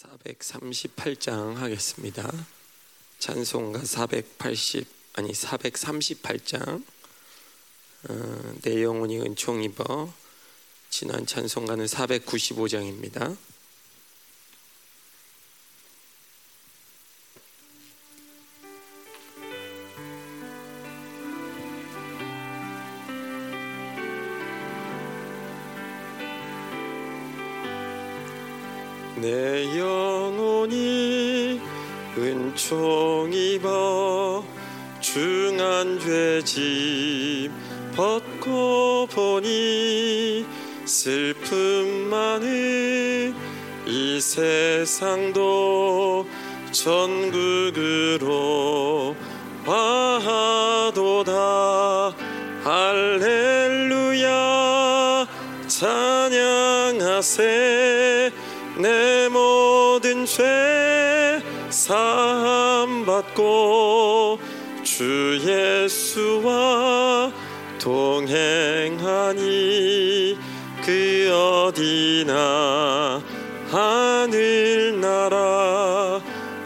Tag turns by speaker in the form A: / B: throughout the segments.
A: 438장 하겠습니다. 찬송가 480 아니 438장 어, 내 영혼이 은총 입어 지난 찬송가는 495장입니다. 내 영혼이 은총 입어 중한 죄짐 벗고 보니 슬픔 많은 이 세상도 전국으로 화하도다. 할렐루야. 찬양하세. 내 사함 받고 주 예수와 동행하니 그 어디나 하늘나라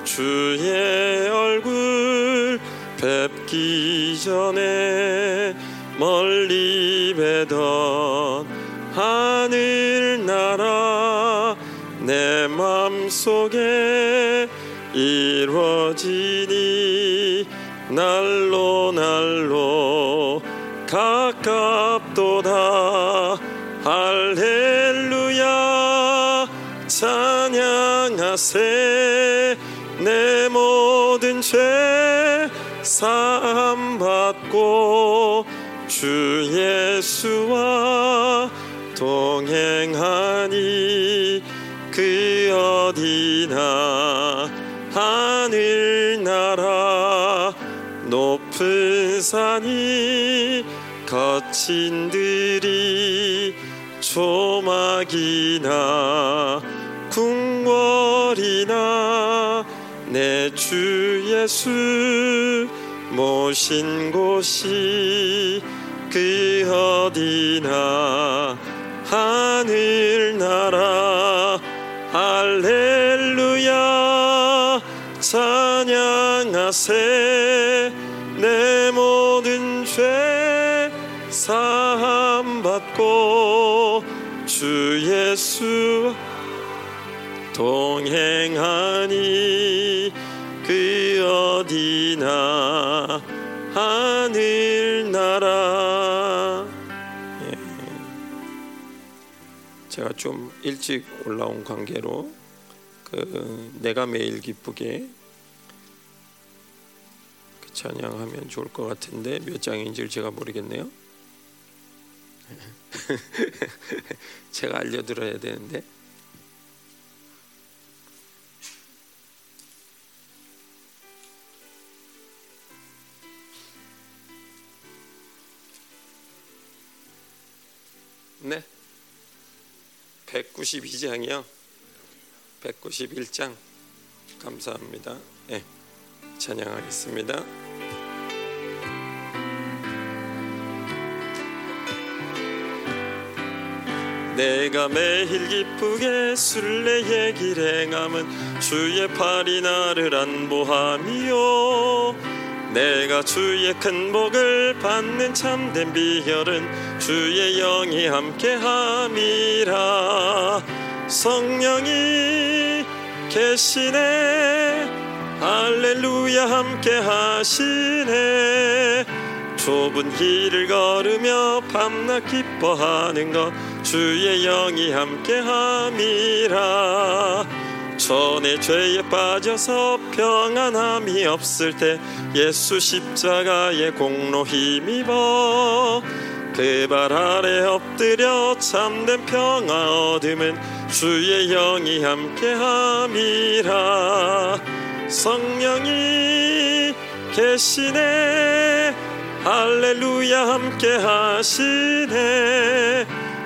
A: 주의 얼굴 뵙기 전에 멀리 뵈던 하늘나라 내 맘속에 이루어지니 날로 날로 가깝도다. 할렐루야. 찬양하세. 내 모든 죄 사함 받고 주 예수와 동행하니 산이 거친 들이 조막이나 궁궐이나 내 주 예수 모신 곳이 그 어디나 하늘나라. 할렐루야. 찬양하세 받고 주 예수 동행하니 그 어디나 하늘나라 예. 제가 좀 일찍 올라온 관계로 그 내가 매일 기쁘게 그 찬양하면 좋을 것 같은데 몇 장인지를 제가 모르겠네요. 제가 알려드려야 되는데. 네. 192장이요. 191장. 감사합니다. 네, 찬양하겠습니다 내가 매일 기쁘게 순례의 길 행함은 주의 팔이 나를 안보함이요. 내가 주의 큰 복을 받는 참된 비결은 주의 영이 함께함이라. 성령이 계시네. 할렐루야 함께 하시네 좁은 길을 걸으며 밤낮 기뻐하는 것 주의 영이 함께함이라. 전에 죄에 빠져서 평안함이 없을 때 예수 십자가의 공로 힘입어 그 발 아래 엎드려 참된 평화 얻음은 주의 영이 함께함이라. 성령이 계시네 할렐루야 함께 하시네.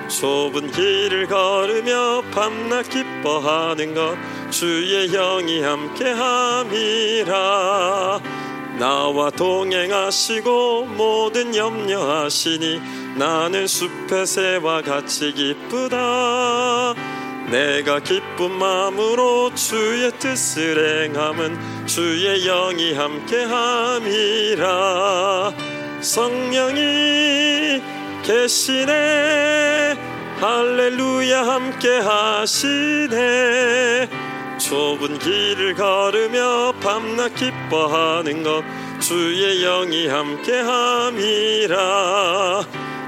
A: 좁은 길을 걸으며 밤낮 기뻐하는 것 주의 영이 함께 함이라. 나와 동행하시고 모든 염려하시니 나는 숲의 새와 같이 기쁘다. 내가 기쁜 마음으로 주의 뜻을 행함은 주의 영이 함께 함이라 성령이 계시네. 할렐루야 함께 하시네. 좁은 길을 걸으며 밤낮 기뻐하는 것 주의 영이 함께 함이라.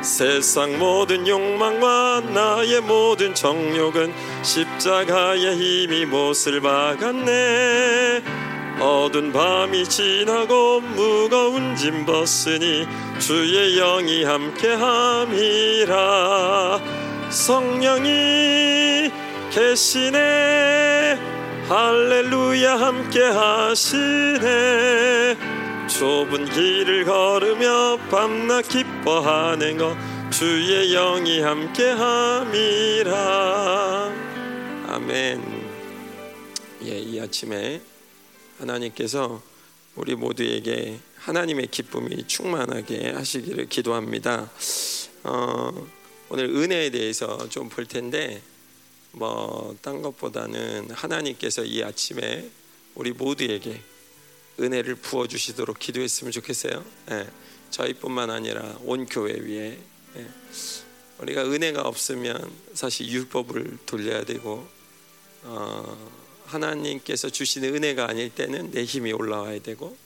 A: 세상 모든 욕망과 나의 모든 정욕은 십자가의 힘이 못을 박았네 어두운 밤이 지나고 무거운 짐 벗으니 주의 영이 함께함이라. 성령이 계시네. 할렐루야 함께하시네. 좁은 길을 걸으며 밤낮 기뻐하는 것 주의 영이 함께함이라. 아멘. 예, 이 아침에 하나님께서 우리 모두에게 하나님의 기쁨이 충만하게 하시기를 기도합니다 어, 오늘 은혜에 대해서 좀 볼 텐데 뭐 딴 것보다는 하나님께서 이 아침에 우리 모두에게 은혜를 부어 주시도록 기도했으면 좋겠어요. 예, 저희뿐만 아니라 온 교회 위에 예, 우리가 은혜가 없으면 사실 율법을 돌려야 되고 어, 하나님께서 주시는 은혜가 아닐 때는 내 힘이 올라와야 되고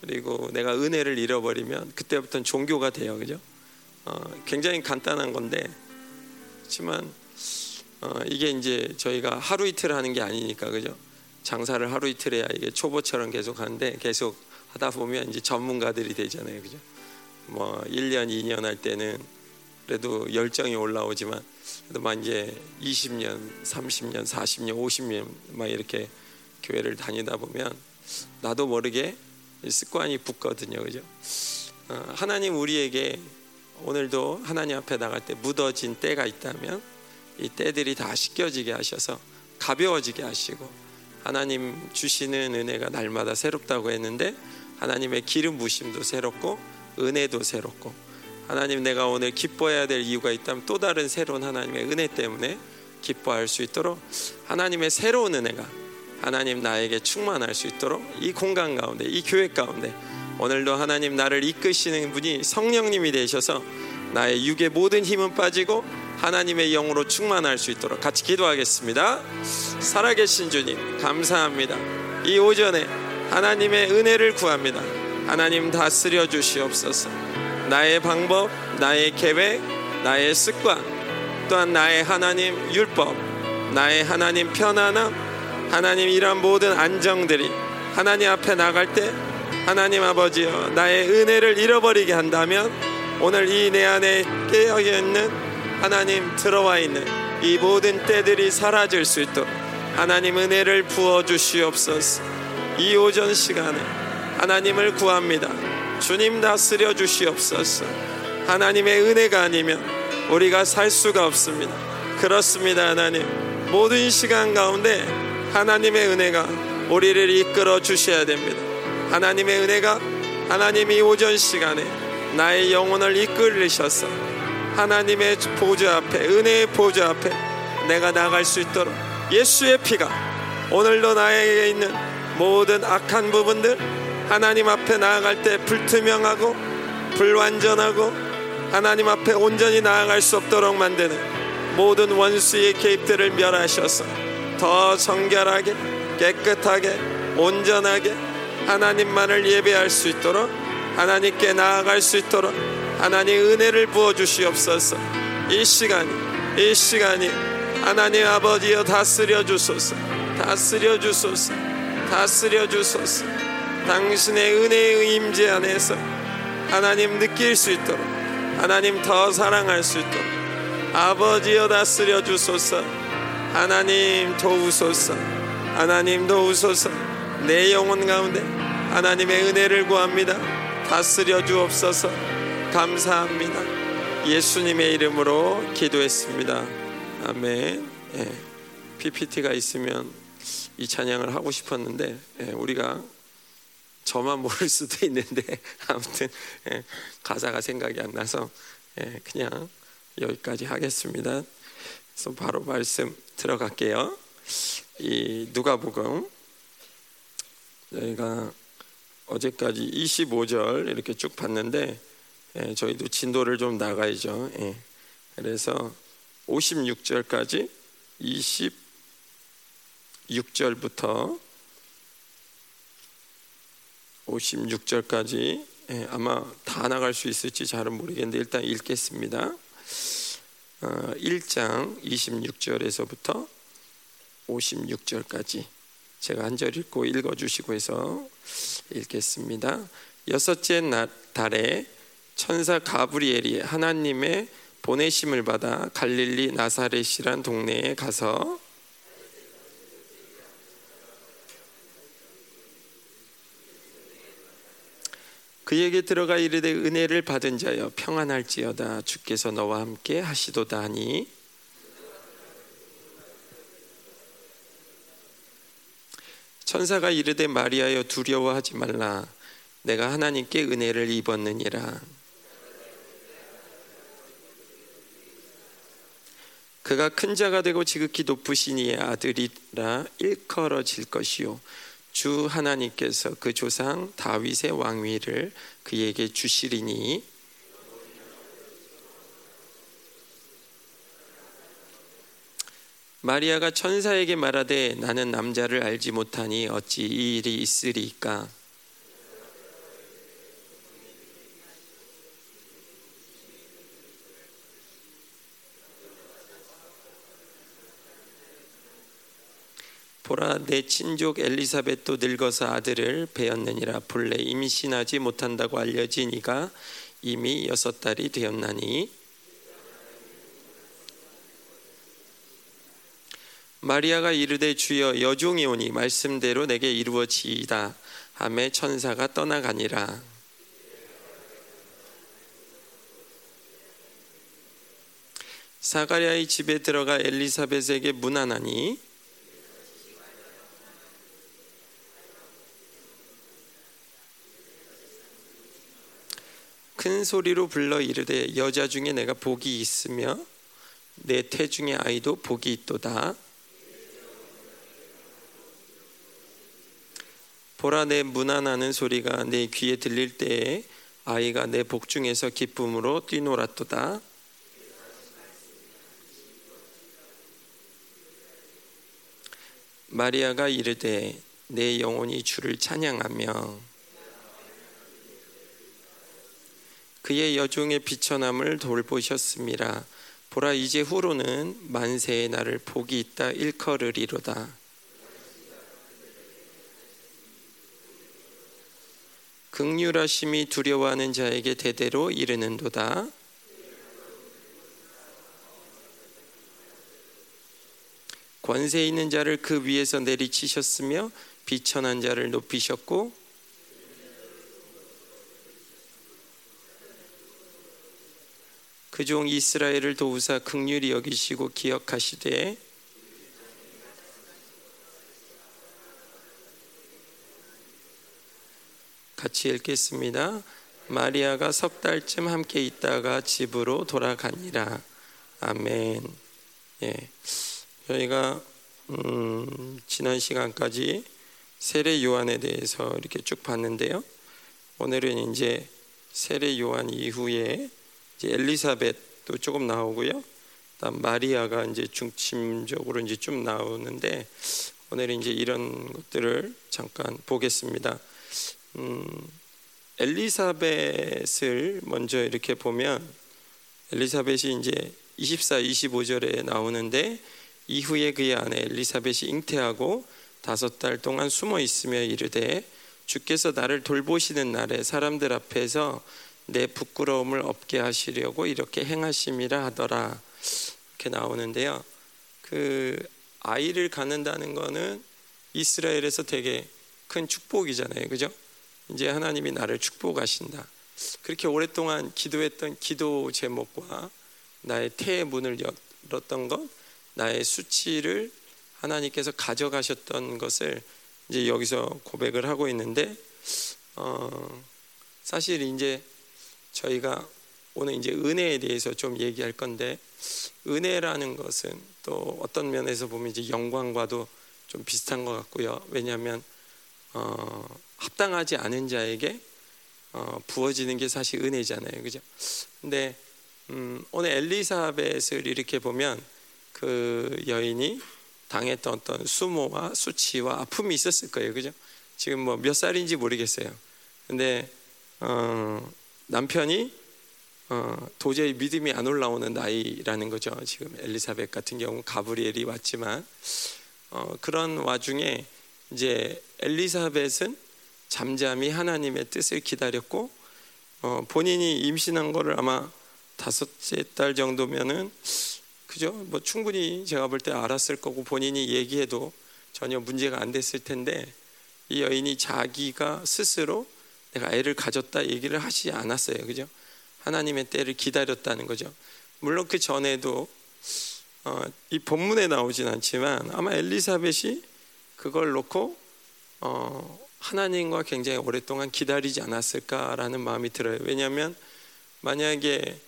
A: 그리고 내가 은혜를 잃어버리면 그때부터는 종교가 돼요, 그죠? 어, 굉장히 간단한 건데 그렇지만 어, 이게 이제 저희가 하루 이틀 하는 게 아니니까 그죠? 장사를 하루 이틀 해야 이게 초보처럼 계속 하는데 계속 하다 보면 이제 전문가들이 되잖아요. 그죠? 뭐 1년, 2년 할 때는 그래도 열정이 올라오지만 그래도 막 이제 20년, 30년, 40년, 50년 막 이렇게 교회를 다니다 보면 나도 모르게 습관이 붙거든요. 그죠? 어, 하나님 우리에게 오늘도 하나님 앞에 나갈 때 묻어진 때가 있다면 이 때들이 다 씻겨지게 하셔서 가벼워지게 하시고 하나님 주시는 은혜가 날마다 새롭다고 했는데 하나님의 기름 부심도 새롭고 은혜도 새롭고 하나님 내가 오늘 기뻐해야 될 이유가 있다면 또 다른 새로운 하나님의 은혜 때문에 기뻐할 수 있도록 하나님의 새로운 은혜가 하나님 나에게 충만할 수 있도록 이 공간 가운데 이 교회 가운데 오늘도 하나님 나를 이끄시는 분이 성령님이 되셔서 나의 육의 모든 힘은 빠지고 하나님의 영으로 충만할 수 있도록 같이 기도하겠습니다. 살아계신 주님, 감사합니다. 이 오전에 하나님의 은혜를 구합니다. 하나님 다스려 주시옵소서. 나의 방법, 나의 계획, 나의 습관, 또한 나의 하나님 율법, 나의 하나님 편안함, 하나님 이런 모든 안정들이 하나님 앞에 나갈 때 하나님 아버지여 나의 은혜를 잃어버리게 한다면 오늘 이 내 안에 깨어 있는 하나님 들어와 있는 이 모든 때들이 사라질 수 있도록 하나님 은혜를 부어 주시옵소서. 이 오전 시간에 하나님을 구합니다. 주님 다스려 주시옵소서. 하나님의 은혜가 아니면 우리가 살 수가 없습니다. 그렇습니다, 하나님. 모든 시간 가운데 하나님의 은혜가 우리를 이끌어 주셔야 됩니다. 하나님의 은혜가 하나님이 오전 시간에 나의 영혼을 이끌리셔서 하나님의 보좌 앞에 은혜의 보좌 앞에 내가 나갈 수 있도록 예수의 피가 오늘도 나에게 있는 모든 악한 부분들 하나님 앞에 나아갈 때 불투명하고 불완전하고 하나님 앞에 온전히 나아갈 수 없도록 만드는 모든 원수의 개입들을 멸하셔서 더 정결하게 깨끗하게 온전하게 하나님만을 예배할 수 있도록 하나님께 나아갈 수 있도록 하나님 은혜를 부어 주시옵소서. 이 시간이 이 시간이 하나님 아버지여 다스려 주소서. 다스려 주소서. 다스려 주소서. 당신의 은혜의 임재 안에서 하나님 느낄 수 있도록 하나님 더 사랑할 수 있도록 아버지여 다스려 주소서. 하나님 도우소서. 하나님 도우소서. 내 영혼 가운데 하나님의 은혜를 구합니다. 다스려 주옵소서. 감사합니다. 예수님의 이름으로 기도했습니다. 아멘. 예, PPT가 있으면 이 찬양을 하고 싶었는데 예, 우리가 저만 모를 수도 있는데 아무튼 예, 가사가 생각이 안 나서 예, 그냥 여기까지 하겠습니다. 그래서 바로 말씀 들어갈게요. 이 누가복음 저희가 어제까지 25절 이렇게 쭉 봤는데 예, 저희도 진도를 좀 나가야죠. 예. 그래서 56절까지 26절부터 56절까지 예, 아마 다 나갈 수 있을지 잘은 모르겠는데 일단 읽겠습니다. 어, 1장 26절에서부터 56절까지 제가 한 절 읽고 읽어 주시고 해서 읽겠습니다. 여섯째 날, 달에 천사 가브리엘이 하나님의 보내심을 받아 갈릴리 나사렛이란 동네에 가서 그에게 들어가 이르되 은혜를 받은 자여 평안할지어다. 주께서 너와 함께 하시도다 하니. 천사가 이르되 마리아여 두려워하지 말라. 내가 하나님께 은혜를 입었느니라. 그가 큰 자가 되고 지극히 높으신 이의 아들이라 일컬어질 것이요 주 하나님께서 그 조상 다윗의 왕위를 그에게 주시리니. 마리아가 천사에게 말하되 나는 남자를 알지 못하니 어찌 이 일이 있으리까 보라 내 친족 엘리사벳도 늙어서 아들을 배었느니라. 본래 임신하지 못한다고 알려지니가 이미 여섯 달이 되었나니. 마리아가 이르되 주여 여종이 오니 말씀대로 내게 이루어지이다. 하매 천사가 떠나가니라. 사가랴의 집에 들어가 엘리사벳에게 문안하니 큰 소리로 불러 이르되 여자 중에 내가 복이 있으며 내 태중의 아이도 복이 있도다. 보라 내 문안하는 소리가 내 귀에 들릴 때에 아이가 내 복중에서 기쁨으로 뛰놀았도다. 마리아가 이르되 내 영혼이 주를 찬양하며 그의 여종의 비천함을 돌보셨습니다. 보라 이제 후로는 만세의 날을 복이 있다 일컬으리로다. 극률하심이 두려워하는 자에게 대대로 이르는도다. 권세 있는 자를 그 위에서 내리치셨으며 비천한 자를 높이셨고 그 종 이스라엘을 도우사 극률이 여기시고 기억하시되 같이 읽겠습니다. 마리아가 석 달쯤 함께 있다가 집으로 돌아가니라. 아멘. 예. 저희가 음, 지난 시간까지 세례 요한에 대해서 이렇게 쭉 봤는데요. 오늘은 이제 세례 요한 이후에 이제 엘리사벳도 조금 나오고요. 다음 마리아가 이제 중심적으로 이제 좀 나오는데 오늘 이제 이런 것들을 잠깐 보겠습니다. 음, 엘리사벳을 먼저 이렇게 보면 엘리사벳이 이제 24, 25절에 나오는데 이후에 그의 아내 엘리사벳이 잉태하고 다섯 달 동안 숨어 있으며 이르되 주께서 나를 돌보시는 날에 사람들 앞에서 내 부끄러움을 없게 하시려고 이렇게 행하심이라 하더라. 이렇게 나오는데요. 그 아이를 갖는다는 거는 이스라엘에서 되게 큰 축복이잖아요. 그죠? 이제 하나님이 나를 축복하신다. 그렇게 오랫동안 기도했던 기도 제목과 나의 태의 문을 열었던 것, 나의 수치를 하나님께서 가져가셨던 것을 이제 여기서 고백을 하고 있는데, 어, 사실 이제 저희가 오늘 이제 은혜에 대해서 좀 얘기할 건데 은혜라는 것은 또 어떤 면에서 보면 이제 영광과도 좀 비슷한 것 같고요. 왜냐하면 어, 합당하지 않은 자에게 어, 부어지는 게 사실 은혜잖아요, 그죠? 근데 음, 오늘 엘리사벳을 이렇게 보면 그 여인이 당했던 어떤 수모와 수치와 아픔이 있었을 거예요, 그죠? 지금 뭐 몇 살인지 모르겠어요. 근데 어, 남편이 어, 도저히 믿음이 안 올라오는 나이라는 거죠. 지금 엘리사벳 같은 경우 가브리엘이 왔지만 어, 그런 와중에 이제 엘리사벳은 잠잠히 하나님의 뜻을 기다렸고 어, 본인이 임신한 거를 아마 다섯째 달 정도면은 그죠? 뭐 충분히 제가 볼 때 알았을 거고 본인이 얘기해도 전혀 문제가 안 됐을 텐데 이 여인이 자기가 스스로 내가 애를 가졌다 얘기를 하지 않았어요. 그죠? 하나님의 때를 기다렸다는 거죠. 물론 그 전에도 어, 이 본문에 나오진 않지만 아마 엘리사벳이 그걸 놓고 어, 하나님과 굉장히 오랫동안 기다리지 않았을까라는 마음이 들어요. 왜냐하면 만약에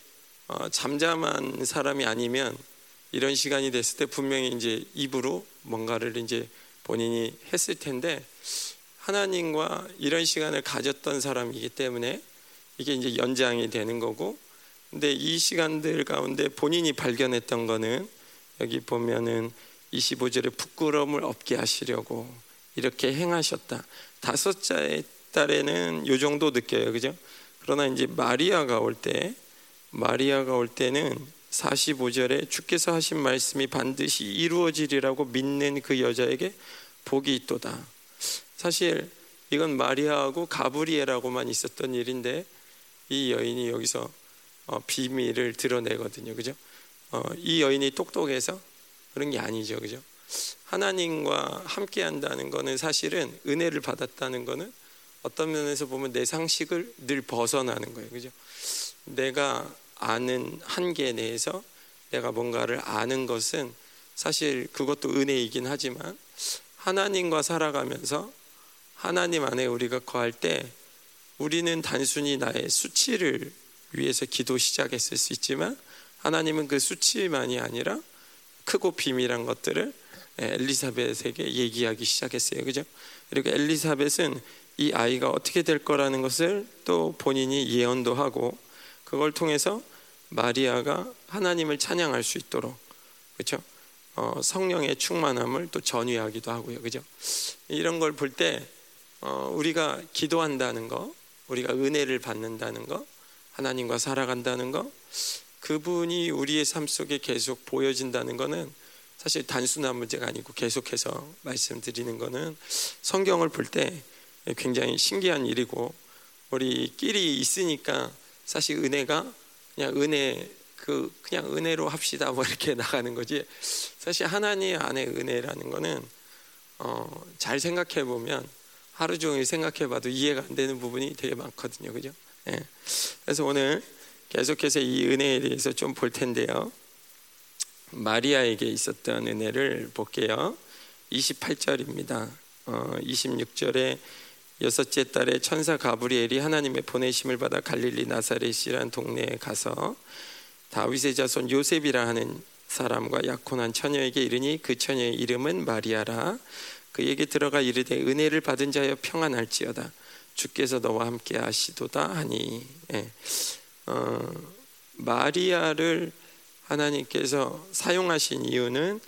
A: 어, 잠잠한 사람이 아니면 이런 시간이 됐을 때 분명히 이제 입으로 뭔가를 이제 본인이 했을 텐데 하나님과 이런 시간을 가졌던 사람이기 때문에 이게 이제 연장이 되는 거고 근데 이 시간들 가운데 본인이 발견했던 거는 여기 보면은 25절에 부끄러움을 없게 하시려고 이렇게 행하셨다. 다섯째 딸에는 요 정도 느껴요. 그죠? 그러나 이제 마리아가 올 때 마리아가 올 때는 45절에 주께서 하신 말씀이 반드시 이루어지리라고 믿는 그 여자에게 복이 있도다. 사실 이건 마리아하고 가브리엘하고만 있었던 일인데 이 여인이 여기서 어, 비밀을 드러내거든요. 그죠? 어, 이 여인이 똑똑해서 그런 게 아니죠. 그죠? 하나님과 함께 한다는 거는 사실은 은혜를 받았다는 거는 어떤 면에서 보면 내 상식을 늘 벗어나는 거예요. 그죠? 내가 아는 한계 내에서 내가 뭔가를 아는 것은 사실 그것도 은혜이긴 하지만 하나님과 살아가면서 하나님 안에 우리가 거할 때 우리는 단순히 나의 수치를 위해서 기도 시작했을 수 있지만 하나님은 그 수치만이 아니라 크고 비밀한 것들을 엘리사벳에게 얘기하기 시작했어요. 그죠? 그리고 엘리사벳은 이 아이가 어떻게 될 거라는 것을 또 본인이 예언도 하고 그걸 통해서 마리아가 하나님을 찬양할 수 있도록 그렇죠? 어, 성령의 충만함을 또 전유하기도 하고요. 그죠? 이런 걸 볼때 어, 우리가 기도한다는 거, 우리가 은혜를 받는다는 거, 하나님과 살아간다는 거, 그분이 우리의 삶 속에 계속 보여진다는 것은 사실 단순한 문제가 아니고 계속해서 말씀드리는 것은 성경을 볼 때 굉장히 신기한 일이고 우리끼리 있으니까 사실 은혜가 그냥 은혜 그 그냥 은혜로 합시다 뭐 이렇게 나가는 거지. 사실 하나님 안에 은혜라는 거는 어, 잘 생각해 보면 하루 종일 생각해 봐도 이해가 안 되는 부분이 되게 많거든요 그죠 예. 그래서 오늘 계속해서 이 은혜에 대해서 좀 볼 텐데요. 마리아에게 있었던 은혜를 볼게요. 28절입니다. 어, 26절에 여섯째 딸에 천사 가브리엘이 하나님의 보내심을 받아 갈릴리 나사렛이란 동네에 가서 다윗의 자손 요셉이라 하는 사람과 약혼한 처녀에게 이르니 그 처녀의 이름은 마리아라 그에게 들어가 이르되 은혜를 받은 자여 평안할지어다 주께서 너와 함께 하시도다 하니 예. 어, 마리아를 하나님께서 사용하신 이유는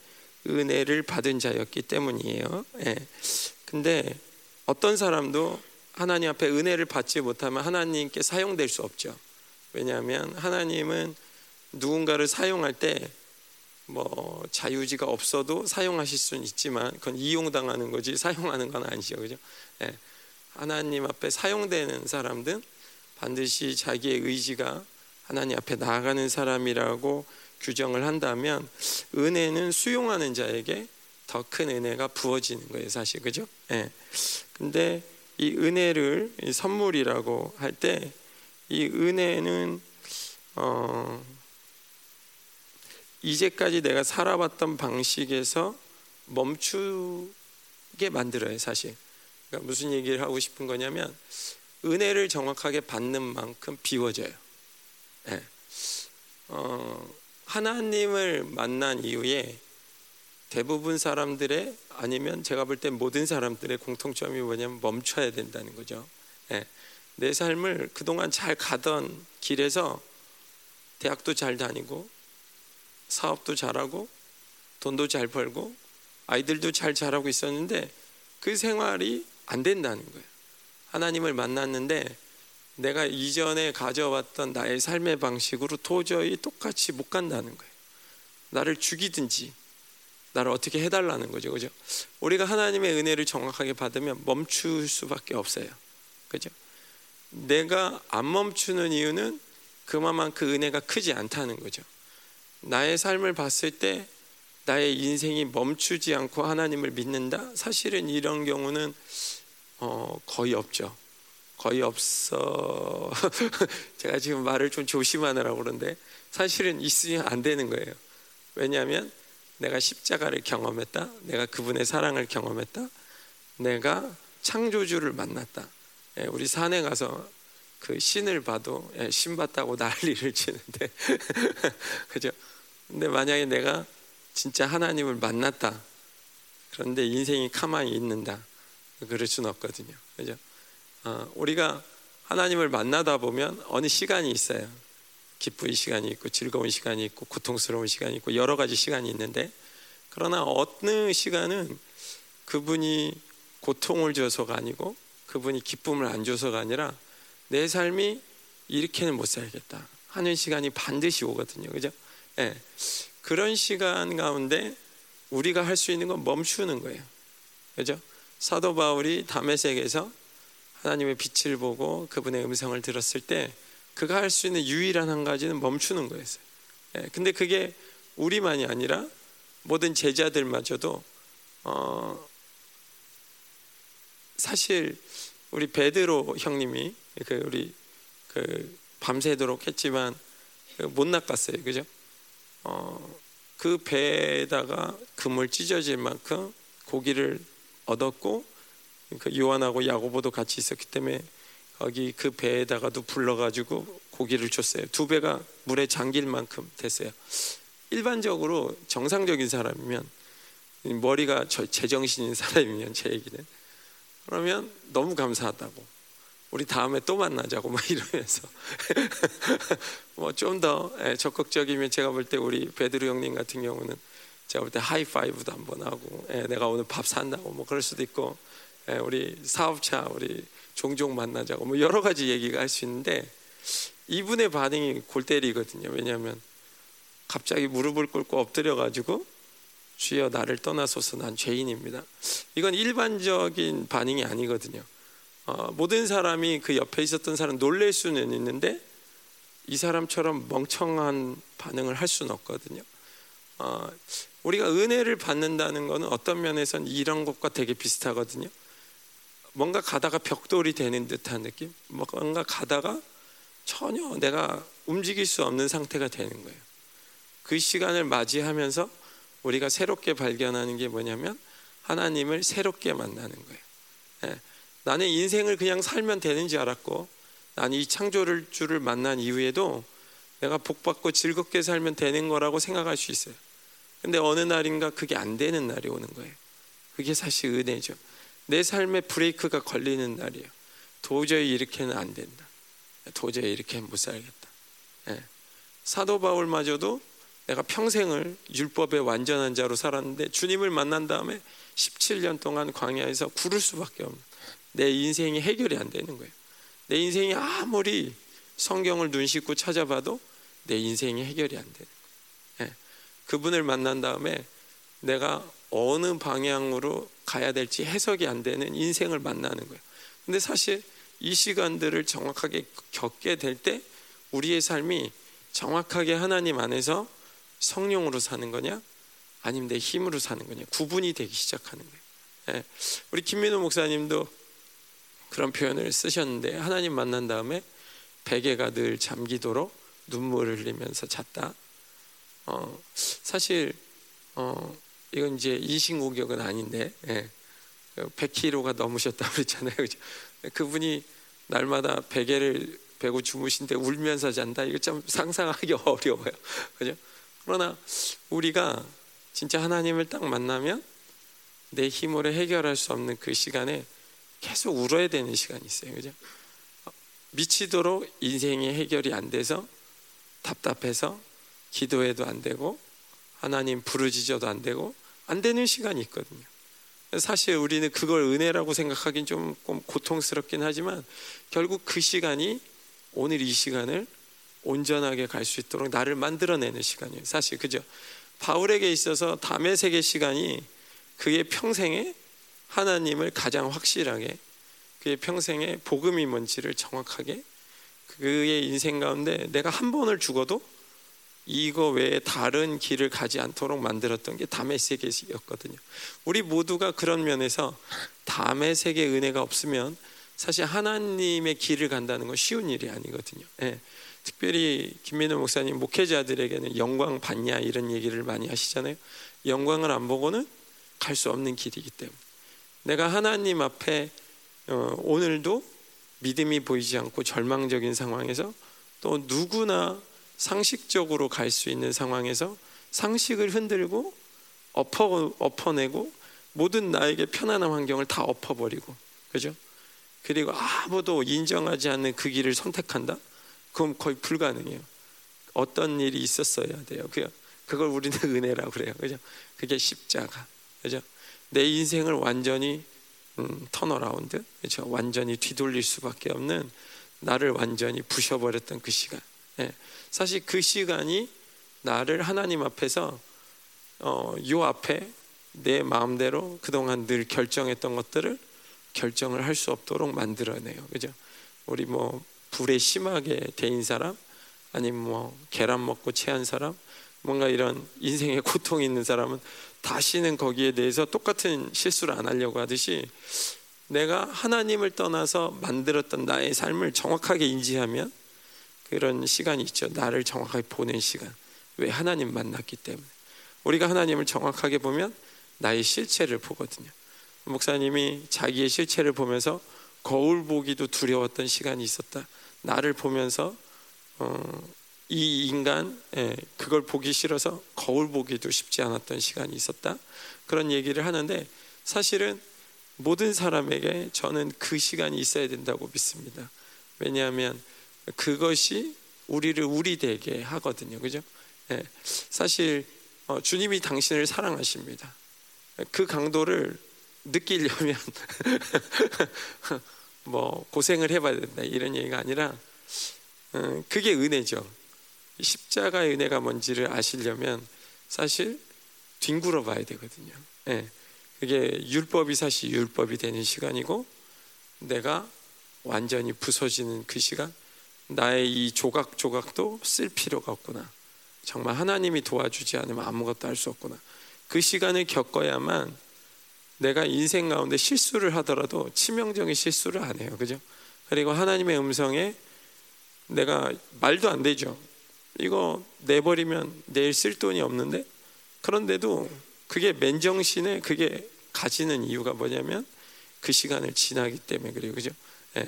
A: 은혜를 받은 자였기 때문이에요. 예. 근데 어떤 사람도 하나님 앞에 은혜를 받지 못하면 하나님께 사용될 수 없죠. 왜냐하면 하나님은 누군가를 사용할 때 뭐 자유지가 없어도 사용하실 수는 있지만 그건 이용당하는 거지 사용하는 건 아니죠, 그죠? 예. 하나님 앞에 사용되는 사람들은 반드시 자기의 의지가 하나님 앞에 나아가는 사람이라고 규정을 한다면 은혜는 수용하는 자에게 더 큰 은혜가 부어지는 거예요, 사실 그죠? 예. 근데 이 은혜를 선물이라고 할 때 이 은혜는 어 이제까지 내가 살아왔던 방식에서 멈추게 만들어요, 사실. 그러니까 무슨 얘기를 하고 싶은 거냐면 은혜를 정확하게 받는 만큼 비워져요. 네. 어, 하나님을 만난 이후에 대부분 사람들의 아니면 제가 볼 때 모든 사람들의 공통점이 뭐냐면 멈춰야 된다는 거죠. 예. 내 삶을 그동안 잘 가던 길에서 대학도 잘 다니고 사업도 잘하고 돈도 잘 벌고 아이들도 잘 자라고 있었는데 그 생활이 안 된다는 거예요. 하나님을 만났는데 내가 이전에 가져왔던 나의 삶의 방식으로 도저히 똑같이 못 간다는 거예요. 나를 죽이든지 나를 어떻게 해달라는 거죠, 그죠? 우리가 하나님의 은혜를 정확하게 받으면 멈출 수밖에 없어요, 그죠? 내가 안 멈추는 이유는 그만큼 그 은혜가 크지 않다는 거죠. 나의 삶을 봤을 때 나의 인생이 멈추지 않고 하나님을 믿는다. 사실은 이런 경우는 어, 거의 없죠. 거의 없어. 제가 지금 말을 좀 조심하느라고 그러는데 사실은 있으면 안 되는 거예요. 왜냐하면 내가 십자가를 경험했다. 내가 그분의 사랑을 경험했다. 내가 창조주를 만났다. 예, 우리 산에 가서 그 신을 봐도 예, 신 봤다고 난리를 치는데 그죠? 근데 만약에 내가 진짜 하나님을 만났다. 그런데 인생이 가만히 있는다. 그럴 수는 없거든요. 그죠? 어, 우리가 하나님을 만나다 보면 어느 시간이 있어요. 기쁜 시간이 있고 즐거운 시간이 있고 고통스러운 시간이 있고 여러 가지 시간이 있는데 그러나 어느 시간은 그분이 고통을 줘서가 아니고 그분이 기쁨을 안 줘서가 아니라 내 삶이 이렇게는 못 살겠다 하는 시간이 반드시 오거든요. 그죠? 예. 그런 시간 가운데 우리가 할 수 있는 건 멈추는 거예요. 그죠? 사도 바울이 담에색에서 하나님의 빛을 보고 그분의 음성을 들었을 때 그가 할 수 있는 유일한 한 가지는 멈추는 거였어요. 예, 근데 그게 우리만이 아니라 모든 제자들마저도 어, 사실 우리 베드로 형님이 그 우리 그 밤새도록 했지만 그못 낚았어요, 그죠? 어, 그 배에다가 금을 찢어질 만큼 고기를 얻었고 그 요한하고 야고보도 같이 있었기 때문에 거기 그 배에다가도 불러가지고 고기를 줬어요. 두 배가 물에 잠길 만큼 됐어요. 일반적으로 정상적인 사람이면 머리가 제정신인 사람이면 제 얘기는 그러면 너무 감사하다고 우리 다음에 또 만나자고 막 이러면서 뭐 좀더 예, 적극적이면 제가 볼 때 우리 베드로 형님 같은 경우는 제가 볼 때 하이파이브도 한번 하고 예, 내가 오늘 밥 산다고 뭐 그럴 수도 있고 예, 우리 사업차 우리 종종 만나자고 뭐 여러 가지 얘기가 할 수 있는데 이분의 반응이 골 때리거든요. 왜냐하면 갑자기 무릎을 꿇고 엎드려 가지고 주여 나를 떠나소서 난 죄인입니다. 이건 일반적인 반응이 아니거든요. 어, 모든 사람이 그 옆에 있었던 사람 놀랄 수는 있는데 이 사람처럼 멍청한 반응을 할 수는 없거든요. 어, 우리가 은혜를 받는다는 것은 어떤 면에서는 이런 것과 되게 비슷하거든요. 뭔가 가다가 벽돌이 되는 듯한 느낌, 뭔가 가다가 전혀 내가 움직일 수 없는 상태가 되는 거예요. 그 시간을 맞이하면서 우리가 새롭게 발견하는 게 뭐냐면 하나님을 새롭게 만나는 거예요. 예. 나는 인생을 그냥 살면 되는 줄 알았고 나는 이 창조를 주를 만난 이후에도 내가 복받고 즐겁게 살면 되는 거라고 생각할 수 있어요. 근데 어느 날인가 그게 안 되는 날이 오는 거예요. 그게 사실 은혜죠. 내 삶에 브레이크가 걸리는 날이에요. 도저히 이렇게는 안 된다. 도저히 이렇게는 못 살겠다. 예. 사도 바울마저도 내가 평생을 율법의 완전한 자로 살았는데 주님을 만난 다음에 17년 동안 광야에서 구를 수밖에 없는 내 인생이 해결이 안 되는 거예요. 내 인생이 아무리 성경을 눈 씻고 찾아봐도 내 인생이 해결이 안 되는. 예. 그분을 만난 다음에 내가 어느 방향으로 가야 될지 해석이 안 되는 인생을 만나는 거예요. 근데 사실 이 시간들을 정확하게 겪게 될 때 우리의 삶이 정확하게 하나님 안에서 성령으로 사는 거냐 아니면 내 힘으로 사는 거냐 구분이 되기 시작하는 거예요. 예. 우리 김민호 목사님도 그런 표현을 쓰셨는데 하나님 만난 다음에 베개가 늘 잠기도록 눈물을 흘리면서 잤다. 어, 사실 어, 이건 이제 인신공격은 아닌데 예. 100kg가 넘으셨다고 그랬잖아요. 그죠? 그분이 날마다 베개를 베고 주무신데 울면서 잔다. 이거 좀 상상하기 어려워요. 그죠? 그러나 우리가 진짜 하나님을 딱 만나면 내 힘으로 해결할 수 없는 그 시간에 계속 울어야 되는 시간이 있어요. 그죠? 미치도록 인생이 해결이 안 돼서 답답해서 기도해도 안 되고 하나님 부르짖어도 안 되고 안 되는 시간이 있거든요. 사실 우리는 그걸 은혜라고 생각하긴 좀 고통스럽긴 하지만 결국 그 시간이 오늘 이 시간을 온전하게 갈 수 있도록 나를 만들어내는 시간이에요. 사실 그죠? 바울에게 있어서 담의 세계 시간이 그의 평생에 하나님을 가장 확실하게 그의 평생에 복음이 뭔지를 정확하게 그의 인생 가운데 내가 한 번을 죽어도 이거 외에 다른 길을 가지 않도록 만들었던 게 담의 세계였거든요. 우리 모두가 그런 면에서 담의 세계 은혜가 없으면 사실 하나님의 길을 간다는 건 쉬운 일이 아니거든요. 예. 특별히 김민호 목사님 목회자들에게는 영광 받냐 이런 얘기를 많이 하시잖아요. 영광을 안 보고는 갈 수 없는 길이기 때문에 내가 하나님 앞에 어, 오늘도 믿음이 보이지 않고 절망적인 상황에서 또 누구나 상식적으로 갈 수 있는 상황에서 상식을 흔들고 엎어, 엎어내고 모든 나에게 편안한 환경을 다 엎어버리고 그죠? 그리고 아무도 인정하지 않는 그 길을 선택한다? 그럼 거의 불가능해요. 어떤 일이 있었어야 돼요. 그 그걸 우리는 은혜라고 그래요. 그죠? 그게 십자가. 그죠? 내 인생을 완전히 음, turnaround, 그렇죠? 완전히 뒤돌릴 수밖에 없는 나를 완전히 부셔버렸던 그 시간. 예. 사실 그 시간이 나를 하나님 앞에서 어, 요 앞에 내 마음대로 그동안 늘 결정했던 것들을 결정을 할 수 없도록 만들어내요. 그죠? 우리 뭐 불에 심하게 데인 사람, 아니면 뭐 계란 먹고 체한 사람, 뭔가 이런 인생에 고통이 있는 사람은 다시는 거기에 대해서 똑같은 실수를 안 하려고 하듯이 내가 하나님을 떠나서 만들었던 나의 삶을 정확하게 인지하면 그런 시간이 있죠. 나를 정확하게 보낸 시간. 왜 하나님 만났기 때문에. 우리가 하나님을 정확하게 보면 나의 실체를 보거든요. 목사님이 자기의 실체를 보면서 거울 보기도 두려웠던 시간이 있었다. 나를 보면서 어, 이 인간 예, 그걸 보기 싫어서 거울 보기도 쉽지 않았던 시간이 있었다. 그런 얘기를 하는데 사실은 모든 사람에게 저는 그 시간이 있어야 된다고 믿습니다. 왜냐하면 그것이 우리를 우리 되게 하거든요. 그죠? 예, 사실 어, 주님이 당신을 사랑하십니다. 그 강도를 느끼려면 뭐 고생을 해봐야 된다 이런 얘기가 아니라 어, 그게 은혜죠. 십자가의 은혜가 뭔지를 아시려면 사실 뒹굴어 봐야 되거든요. 예, 그게 율법이 사실 율법이 되는 시간이고 내가 완전히 부서지는 그 시간 나의 이 조각 조각도 쓸 필요가 없구나. 정말 하나님이 도와주지 않으면 아무것도 할 수 없구나. 그 시간을 겪어야만 내가 인생 가운데 실수를 하더라도 치명적인 실수를 안 해요. 그죠? 그리고 하나님의 음성에 내가 말도 안 되죠. 이거 내버리면 내일 쓸 돈이 없는데 그런데도 그게 맨정신에 그게 가지는 이유가 뭐냐면 그 시간을 지나기 때문에 그래요. 그죠? 예.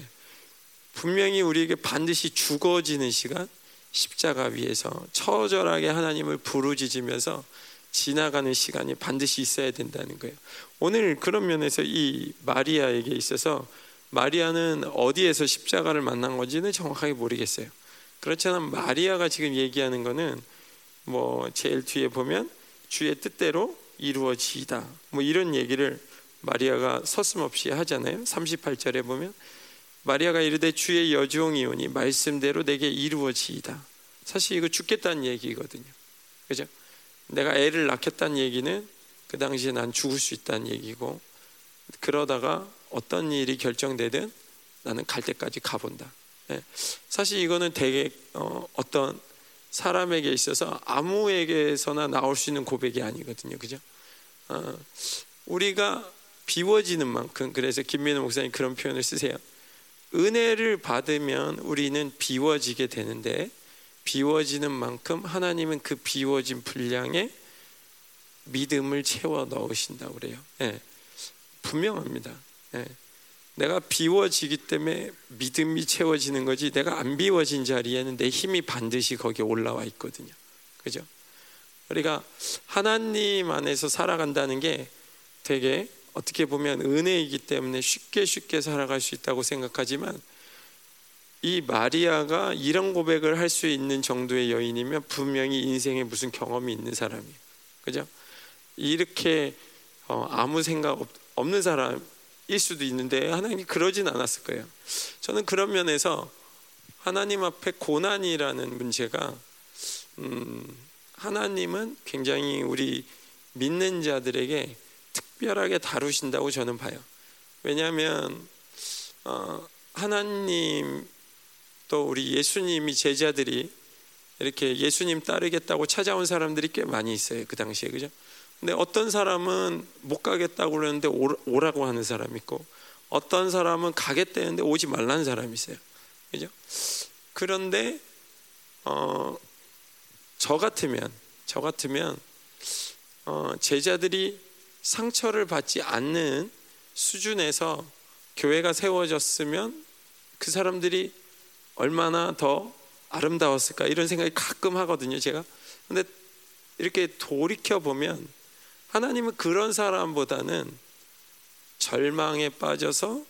A: 분명히 우리에게 반드시 죽어지는 시간 십자가 위에서 처절하게 하나님을 부르짖으면서 지나가는 시간이 반드시 있어야 된다는 거예요. 오늘 그런 면에서 이 마리아에게 있어서 마리아는 어디에서 십자가를 만난 건지는 정확하게 모르겠어요. 그렇지만 마리아가 지금 얘기하는 거는 뭐 제일 뒤에 보면 주의 뜻대로 이루어지이다. 뭐 이런 얘기를 마리아가 서슴없이 하잖아요. 38절에 보면 마리아가 이르되 주의 여종이오니 말씀대로 내게 이루어지이다. 사실 이거 죽겠다는 얘기거든요. 그죠? 내가 애를 낳겠다는 얘기는 그 당시에 난 죽을 수 있다는 얘기고 그러다가 어떤 일이 결정되든 나는 갈 때까지 가본다. 네. 사실 이거는 되게 어, 떤 사람에게 있어서 아무에게서나 나올 수 있는 고백이 아니거든요. 그죠? 어, 우리가 비워지는 만큼 그래서 김민호 목사님 그런 표현을 쓰세요. 은혜를 받으면 우리는 비워지게 되는데 비워지는 만큼 하나님은 그 비워진 분량에 믿음을 채워 넣으신다고 그래요. 예, 분명합니다. 예, 내가 비워지기 때문에 믿음이 채워지는 거지 내가 안 비워진 자리에는 내 힘이 반드시 거기에 올라와 있거든요. 그죠? 우리가 하나님 안에서 살아간다는 게 되게 어떻게 보면 은혜이기 때문에 쉽게 쉽게 살아갈 수 있다고 생각하지만 이 마리아가 이런 고백을 할 수 있는 정도의 여인이면 분명히 인생에 무슨 경험이 있는 사람이에요. 그죠? 이렇게 어, 아무 생각 없는 사람 일 수도 있는데 하나님이 그러진 않았을 거예요. 저는 그런 면에서 하나님 앞에 고난이라는 문제가 음, 하나님은 굉장히 우리 믿는 자들에게 특별하게 다루신다고 저는 봐요. 왜냐하면 어, 하나님 또 우리 예수님이 제자들이 이렇게 예수님 따르겠다고 찾아온 사람들이 꽤 많이 있어요 그 당시에 그죠? 근데 어떤 사람은 못 가겠다고 그러는데 오라고 하는 사람 있고 어떤 사람은 가겠다는데 오지 말라는 사람이 있어요 그죠? 그런데 어, 저 같으면 저 같으면 어, 제자들이 상처를 받지 않는 수준에서 교회가 세워졌으면 그 사람들이 얼마나 더 아름다웠을까 이런 생각이 가끔 하거든요 제가 근데 이렇게 돌이켜 보면 하나님은 그런 사람보다는 절망에 빠져서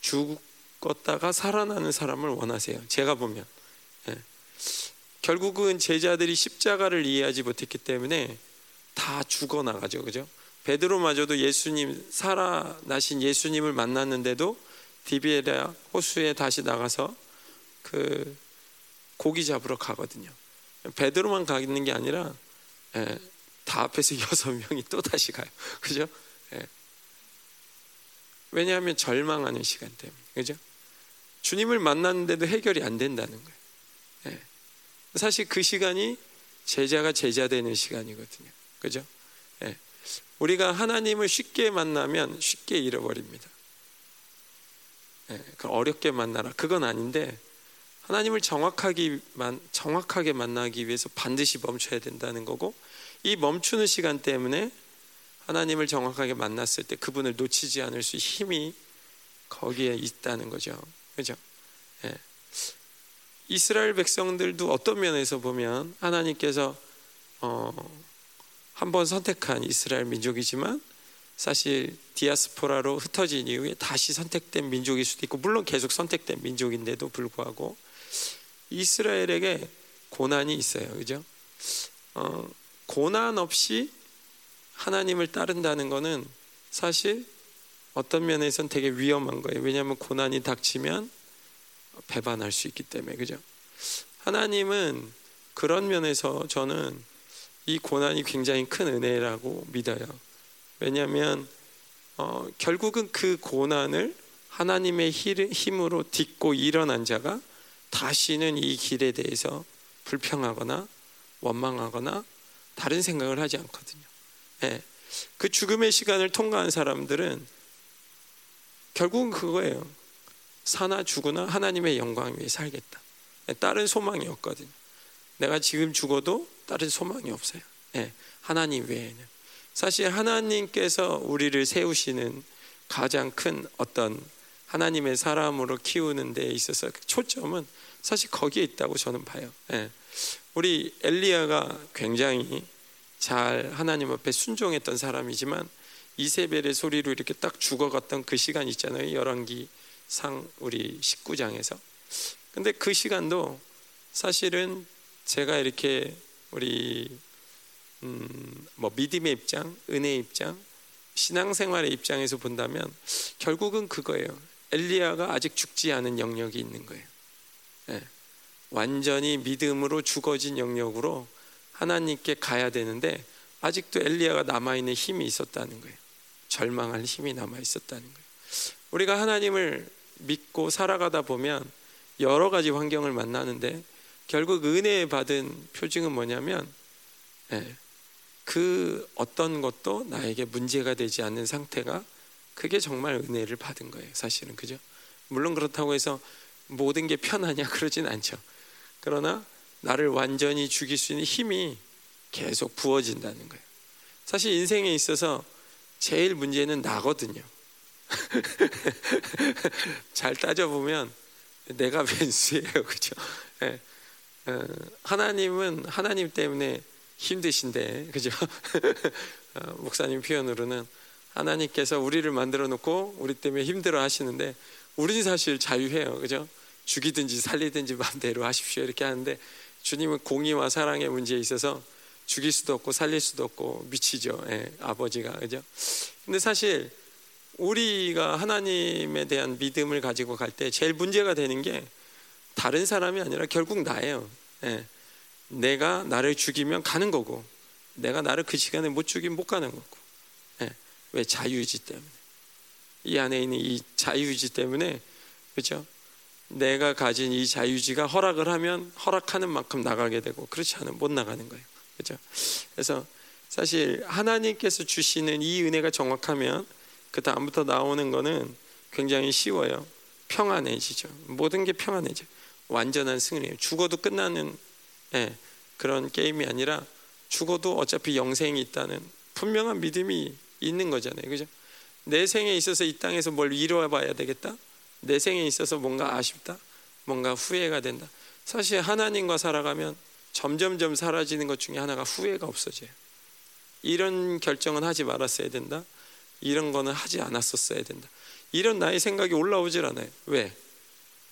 A: 죽었다가 살아나는 사람을 원하세요 제가 보면 예. 결국은 제자들이 십자가를 이해하지 못했기 때문에 다 죽어나가죠 그죠 베드로마저도 예수님 살아나신 예수님을 만났는데도 디비에라 호수에 다시 나가서 그 고기 잡으러 가거든요. 베드로만 가는 게 아니라 예, 다 앞에서 여섯 명이 또 다시 가요. 그죠? 예. 왜냐하면 절망하는 시간 때문에. 그죠? 주님을 만났는데도 해결이 안 된다는 거예요. 예. 사실 그 시간이 제자가 제자 되는 시간이거든요. 그죠? 예. 우리가 하나님을 쉽게 만나면 쉽게 잃어버립니다. 예. 어렵게 만나라. 그건 아닌데 하나님을 정확하게, 정확하게 만나기 위해서 반드시 멈춰야 된다는 거고 이 멈추는 시간 때문에 하나님을 정확하게 만났을 때 그분을 놓치지 않을 수 힘이 거기에 있다는 거죠. 그죠? 예. 이스라엘 백성들도 어떤 면에서 보면 하나님께서 어, 한 번 선택한 이스라엘 민족이지만 사실 디아스포라로 흩어진 이후에 다시 선택된 민족일 수도 있고 물론 계속 선택된 민족인데도 불구하고 이스라엘에게 고난이 있어요. 그죠? 어, 고난 없이 하나님을 따른다는 것은 사실 어떤 면에서는 되게 위험한 거예요. 왜냐하면 고난이 닥치면 배반할 수 있기 때문에. 그죠? 하나님은 그런 면에서 저는 이 고난이 굉장히 큰 은혜라고 믿어요. 왜냐하면 어, 결국은 그 고난을 하나님의 힘으로 딛고 일어난 자가 다시는 이 길에 대해서 불평하거나 원망하거나 다른 생각을 하지 않거든요. 네. 그 죽음의 시간을 통과한 사람들은 결국은 그거예요. 사나 죽으나 하나님의 영광 위에 살겠다. 네. 다른 소망이 없거든요. 내가 지금 죽어도 다른 소망이 없어요. 네. 하나님 외에는. 사실 하나님께서 우리를 세우시는 가장 큰 어떤 하나님의 사람으로 키우는 데 있어서 초점은 사실 거기에 있다고 저는 봐요. 예. 우리 엘리야가 굉장히 잘 하나님 앞에 순종했던 사람이지만 이세벨의 소리로 이렇게 딱 죽어갔던 그 시간 있잖아요. 열왕기 상 우리 19장에서. 근데 그 시간도 사실은 제가 이렇게 우리 음 뭐 믿음의 입장, 은혜의 입장, 신앙생활의 입장에서 본다면 결국은 그거예요. 엘리야가 아직 죽지 않은 영역이 있는 거예요. 네. 완전히 믿음으로 죽어진 영역으로 하나님께 가야 되는데 아직도 엘리야가 남아 있는 힘이 있었다는 거예요. 절망할 힘이 남아 있었다는 거예요. 우리가 하나님을 믿고 살아가다 보면 여러 가지 환경을 만나는데 결국 은혜 받은 표징은 뭐냐면 네. 그 어떤 것도 나에게 문제가 되지 않는 상태가 그게 정말 은혜를 받은 거예요. 사실은 그죠? 물론 그렇다고 해서 모든 게 편하냐 그러진 않죠. 그러나 나를 완전히 죽일 수 있는 힘이 계속 부어진다는 거예요. 사실 인생에 있어서 제일 문제는 나거든요. 잘 따져보면 내가 변수예요. 그죠? 네. 하나님은 하나님 때문에 힘드신데 그죠? 어, 목사님 표현으로는 하나님께서 우리를 만들어 놓고 우리 때문에 힘들어 하시는데 우리는 사실 자유해요. 그죠? 죽이든지 살리든지 마음대로 하십시오. 이렇게 하는데 주님은 공의와 사랑의 문제에 있어서 죽일 수도 없고 살릴 수도 없고 미치죠. 예, 아버지가. 그죠? 근데 사실 우리가 하나님에 대한 믿음을 가지고 갈 때 제일 문제가 되는 게 다른 사람이 아니라 결국 나예요. 예. 내가 나를 죽이면 가는 거고, 내가 나를 그 시간에 못 죽이면 못 가는 거고. 예. 왜 자유의지 때문에. 이 안에 있는 이 자유의지 때문에, 그렇죠? 내가 가진 이 자유지가 허락을 하면 허락하는 만큼 나가게 되고, 그렇지 않으면 못 나가는 거예요. 그렇죠? 그래서 사실 하나님께서 주시는 이 은혜가 정확하면 그 다음부터 나오는 거는 굉장히 쉬워요. 평안해지죠. 모든 게 평안해져. 완전한 승리예요. 죽어도 끝나는 예, 그런 게임이 아니라 죽어도 어차피 영생이 있다는 분명한 믿음이 있는 거잖아요. 그죠? 내 생에 있어서 이 땅에서 뭘 이루어 봐야 되겠다. 내 생에 있어서 뭔가 아쉽다. 뭔가 후회가 된다. 사실 하나님과 살아가면 점점점 사라지는 것 중에 하나가 후회가 없어져요. 이런 결정은 하지 말았어야 된다. 이런 거는 하지 않았었어야 된다. 이런 나의 생각이 올라오질 않아요. 왜?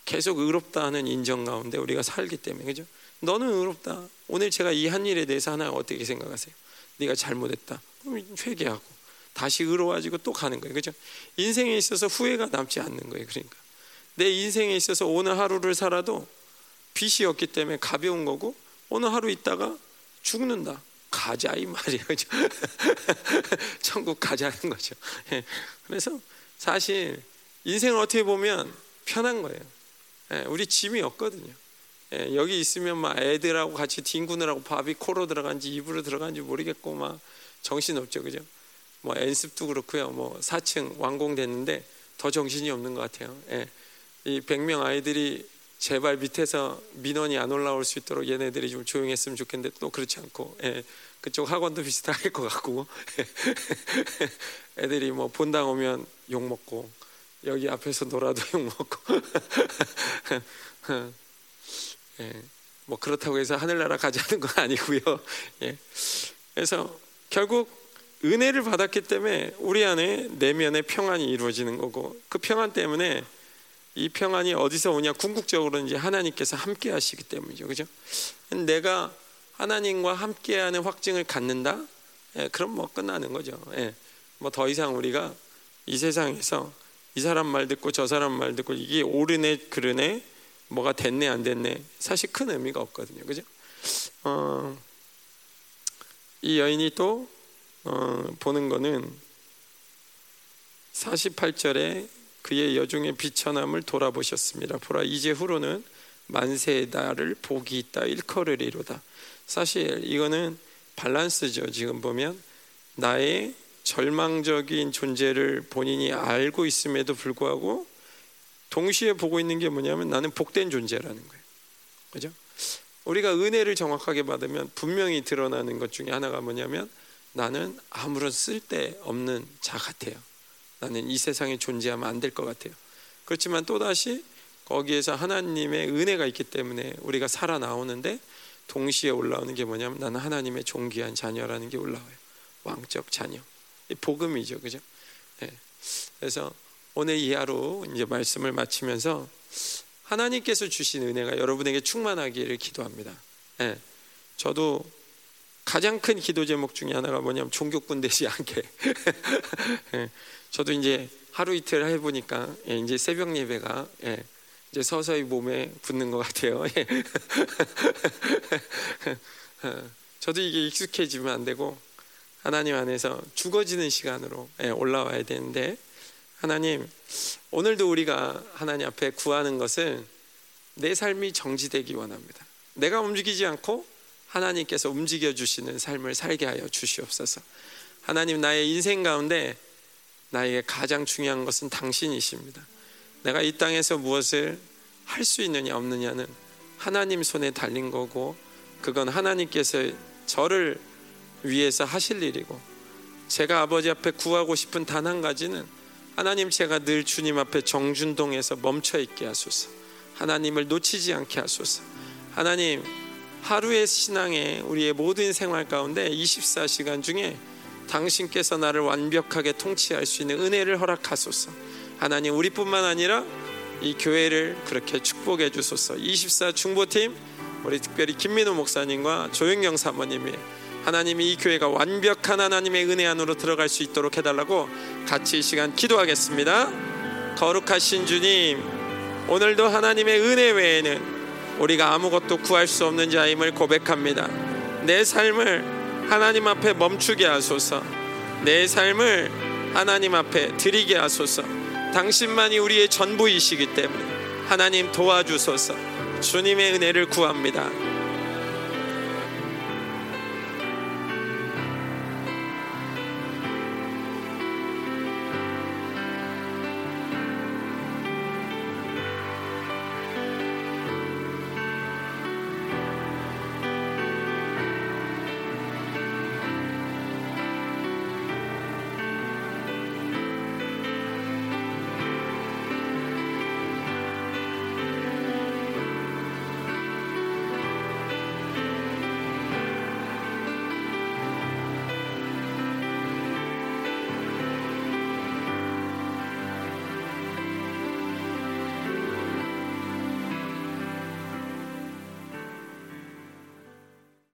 A: 계속 의롭다 하는 인정 가운데 우리가 살기 때문에 그죠? 너는 의롭다. 오늘 제가 이 한 일에 대해서 하나 어떻게 생각하세요? 네가 잘못했다. 그럼 회개하고 다시 의로워지고 또 가는 거예요. 그죠? 인생에 있어서 후회가 남지 않는 거예요. 그러니까 내 인생에 있어서 오늘 하루를 살아도 빚이 없기 때문에 가벼운 거고 오늘 하루 있다가 죽는다. 가자 이 말이에요. 그죠? 천국 가자는 거죠. 예. 그래서 사실 인생을 어떻게 보면 편한 거예요. 예, 우리 짐이 없거든요. 예, 여기 있으면 막 애들하고 같이 뒹구느라고 밥이 코로 들어간지 입으로 들어간지 모르겠고 막 정신 없죠, 그죠? 뭐 연습도 그렇고요. 뭐 4층 완공됐는데 더 정신이 없는 것 같아요. 이 100명 아이들이 제발 밑에서 민원이 안 올라올 수 있도록 얘네들이 좀 조용했으면 좋겠는데 또 그렇지 않고 예, 그쪽 학원도 비슷할 것 같고 애들이 뭐 본당 오면 욕 먹고 여기 앞에서 놀아도 욕 먹고 예, 뭐 그렇다고 해서 하늘나라 가자는 건 아니고요. 예, 그래서 결국 은혜를 받았기 때문에 우리 안에 내면의 평안이 이루어지는 거고 그 평안 때문에 이 평안이 어디서 오냐? 궁극적으로 이제 하나님께서 함께 하시기 때문이죠. 그죠? 내가 하나님과 함께하는 확증을 갖는다? 예, 그럼 뭐 끝나는 거죠. 예, 뭐더 이상 우리가 이 세상에서 이 사람 말 듣고 저 사람 말 듣고 이게 옳으네 그르네 뭐가 됐네 안 됐네 사실 큰 의미가 없거든요. 그죠? 어, 이 여인이 또 어, 보는 거는 48절에 그의 여중의 비천함을 돌아보셨습니다. 보라 이제 후로는 만세의 날을 복이 있다 일컬으리로다. 사실 이거는 밸런스죠. 지금 보면 나의 절망적인 존재를 본인이 알고 있음에도 불구하고 동시에 보고 있는 게 뭐냐면 나는 복된 존재라는 거예요. 그죠? 우리가 은혜를 정확하게 받으면 분명히 드러나는 것 중에 하나가 뭐냐면 나는 아무런 쓸데 없는 자 같아요. 나는 이 세상에 존재하면 안 될 것 같아요. 그렇지만 또다시 거기에서 하나님의 은혜가 있기 때문에 우리가 살아나오는데 동시에 올라오는 게 뭐냐면 나는 하나님의 존귀한 자녀라는 게 올라와요. 왕적 자녀. 복음이죠. 그죠? 네. 그래서 오늘 이 하루 이제 말씀을 마치면서 하나님께서 주신 은혜가 여러분에게 충만하기를 기도합니다. 네. 저도 가장 큰 기도 제목 중에 하나가 뭐냐면 종교꾼 되지 않게. 네. 저도 이제 하루 이틀 해보니까 예, 이제 새벽 예배가 예, 이제 서서히 몸에 붙는 것 같아요. 예. 저도 이게 익숙해지면 안 되고 하나님 안에서 죽어지는 시간으로 올라와야 되는데 하나님 오늘도 우리가 하나님 앞에 구하는 것은 내 삶이 정지되기 원합니다. 내가 움직이지 않고 하나님께서 움직여 주시는 삶을 살게 하여 주시옵소서. 하나님 나의 인생 가운데 나에게 가장 중요한 것은 당신이십니다. 내가 이 땅에서 무엇을 할 수 있느냐 없느냐는 하나님 손에 달린 거고 그건 하나님께서 저를 위해서 하실 일이고 제가 아버지 앞에 구하고 싶은 단 한 가지는 하나님 제가 늘 주님 앞에 정준동에서 멈춰 있게 하소서. 하나님을 놓치지 않게 하소서. 하나님 하루의 신앙에 우리의 모든 생활 가운데 24시간 중에 당신께서 나를 완벽하게 통치할 수 있는 은혜를 허락하소서. 하나님 우리뿐만 아니라 이 교회를 그렇게 축복해 주소서. 24 중보팀 우리 특별히 김민호 목사님과 조영영 사모님이 하나님이 이 교회가 완벽한 하나님의 은혜 안으로 들어갈 수 있도록 해달라고 같이 이 시간 기도하겠습니다. 거룩하신 주님, 오늘도 하나님의 은혜 외에는 우리가 아무것도 구할 수 없는 자임을 고백합니다. 내 삶을 하나님 앞에 멈추게 하소서. 내 삶을 하나님 앞에 드리게 하소서. 당신만이 우리의 전부이시기 때문에 하나님 도와주소서. 주님의 은혜를 구합니다.